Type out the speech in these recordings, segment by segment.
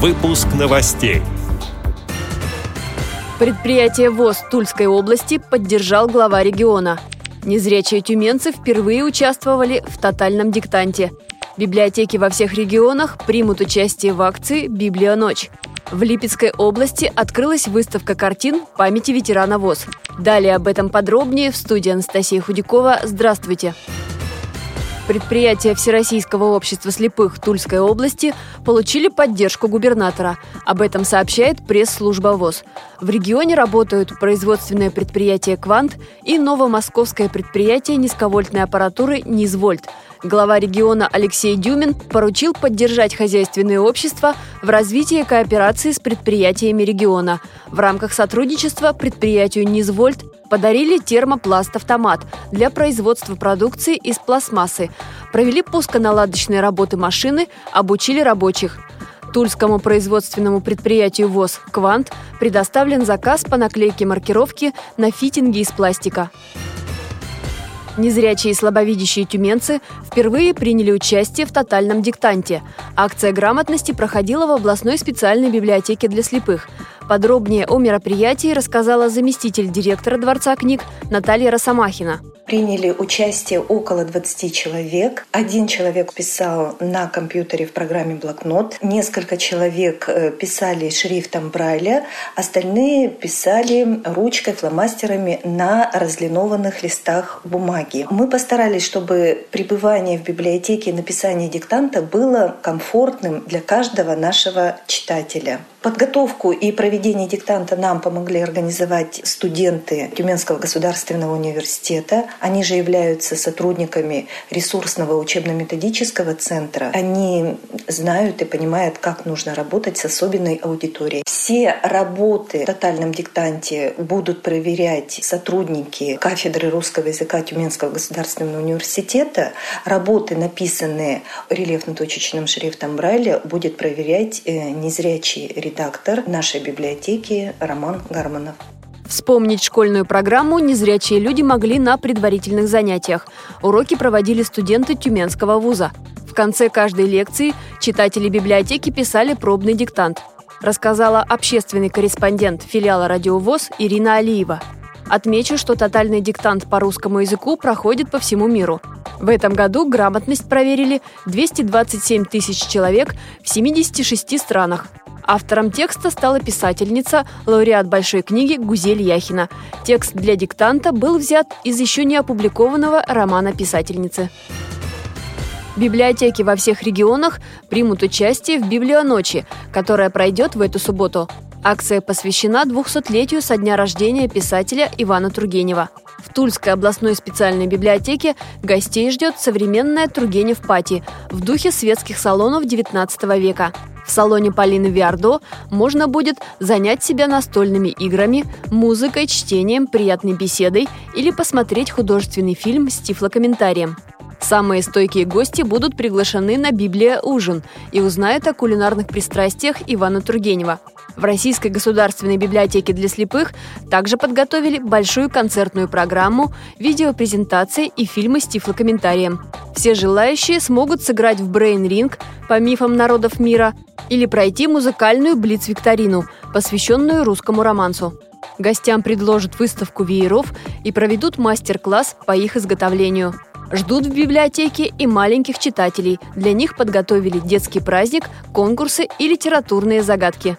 Выпуск новостей. Предприятие ВОЗ Тульской области поддержал глава региона. Незрячие тюменцы впервые участвовали в тотальном диктанте. Библиотеки во всех регионах примут участие в акции «Библия ночь». В Липецкой области открылась выставка картин памяти ветерана ВОЗ. Далее об этом подробнее в студии Анастасия Худякова. Здравствуйте! Предприятия Всероссийского общества слепых Тульской области получили поддержку губернатора. Об этом сообщает пресс-служба ВОЗ. В регионе работают производственное предприятие «Квант» и новомосковское предприятие низковольтной аппаратуры «Низвольт». Глава региона Алексей Дюмин поручил поддержать хозяйственные общества в развитии кооперации с предприятиями региона. В рамках сотрудничества предприятию «Низвольт» подарили термопласт-автомат для производства продукции из пластмассы, провели пусконаладочные работы машины, обучили рабочих. Тульскому производственному предприятию ВОЗ «Квант» предоставлен заказ по наклейке маркировки на фитинги из пластика. Незрячие и слабовидящие тюменцы впервые приняли участие в тотальном диктанте. Акция грамотности проходила в областной специальной библиотеке для слепых. Подробнее о мероприятии рассказала заместитель директора Дворца книг Наталья Росомахина приняли участие около 20 человек. Один человек писал на компьютере в программе блокнот, несколько человек э, писали шрифтом Брайля, остальные писали ручкой, фломастерами на разлинованных листах бумаги. Мы постарались, чтобы пребывание в библиотеке и написание диктанта было комфортным для каждого нашего читателя. Подготовку и проведение диктанта нам помогли организовать студенты Тюменского государственного университета. Они же являются сотрудниками ресурсного учебно-методического центра. Они знают и понимают, как нужно работать с особенной аудиторией. Все работы в тотальном диктанте будут проверять сотрудники кафедры русского языка Тюменского государственного университета. Работы, написанные рельефно-точечным шрифтом Брайля, будет проверять э, незрячий редактор нашей библиотеки Роман Гарманов. Вспомнить школьную программу незрячие люди могли на предварительных занятиях. Уроки проводили студенты Тюменского вуза. В конце каждой лекции читатели библиотеки писали пробный диктант. Рассказала общественный корреспондент филиала «Радиовоз» Ирина Алиева. Отмечу, что тотальный диктант по русскому языку проходит по всему миру. В этом году грамотность проверили 227 тысяч человек в 76 странах. Автором текста стала писательница, лауреат большой книги Гузель Яхина. Текст для диктанта был взят из еще не опубликованного романа писательницы. Библиотеки во всех регионах примут участие в Библионочи, которая пройдет в эту субботу. Акция посвящена 200-летию со дня рождения писателя Ивана Тургенева. В Тульской областной специальной библиотеке гостей ждет современная Тургенев-пати в духе светских салонов XIX века. В салоне Полины Виардо можно будет занять себя настольными играми, музыкой, чтением, приятной беседой или посмотреть художественный фильм с тифлокомментарием. Самые стойкие гости будут приглашены на «Библиоужин» и узнают о кулинарных пристрастиях Ивана Тургенева. В Российской государственной библиотеке для слепых также подготовили большую концертную программу, видеопрезентации и фильмы с тифлокомментарием. Все желающие смогут сыграть в брейн-ринг по мифам народов мира или пройти музыкальную блиц-викторину, посвященную русскому романсу. Гостям предложат выставку вееров и проведут мастер-класс по их изготовлению. Ждут в библиотеке и маленьких читателей. Для них подготовили детский праздник, конкурсы и литературные загадки.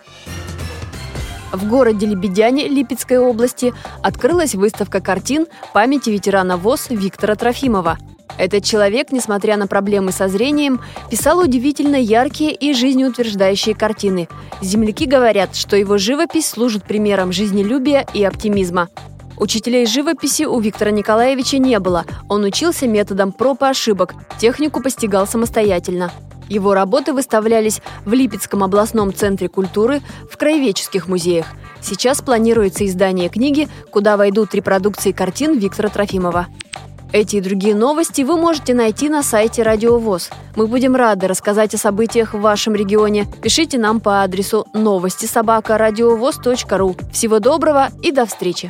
В городе Лебедяне Липецкой области открылась выставка картин памяти ветерана ВОЗ Виктора Трофимова. Этот человек, несмотря на проблемы со зрением, писал удивительно яркие и жизнеутверждающие картины. Земляки говорят, что его живопись служит примером жизнелюбия и оптимизма. Учителей живописи у Виктора Николаевича не было. Он учился методом проб и ошибок, технику постигал самостоятельно. Его работы выставлялись в Липецком областном центре культуры, в краеведческих музеях. Сейчас планируется издание книги, куда войдут репродукции картин Виктора Трофимова. Эти и другие новости вы можете найти на сайте Радиовоз. Мы будем рады рассказать о событиях в вашем регионе. Пишите нам по адресу новости собака ру. Всего доброго и до встречи!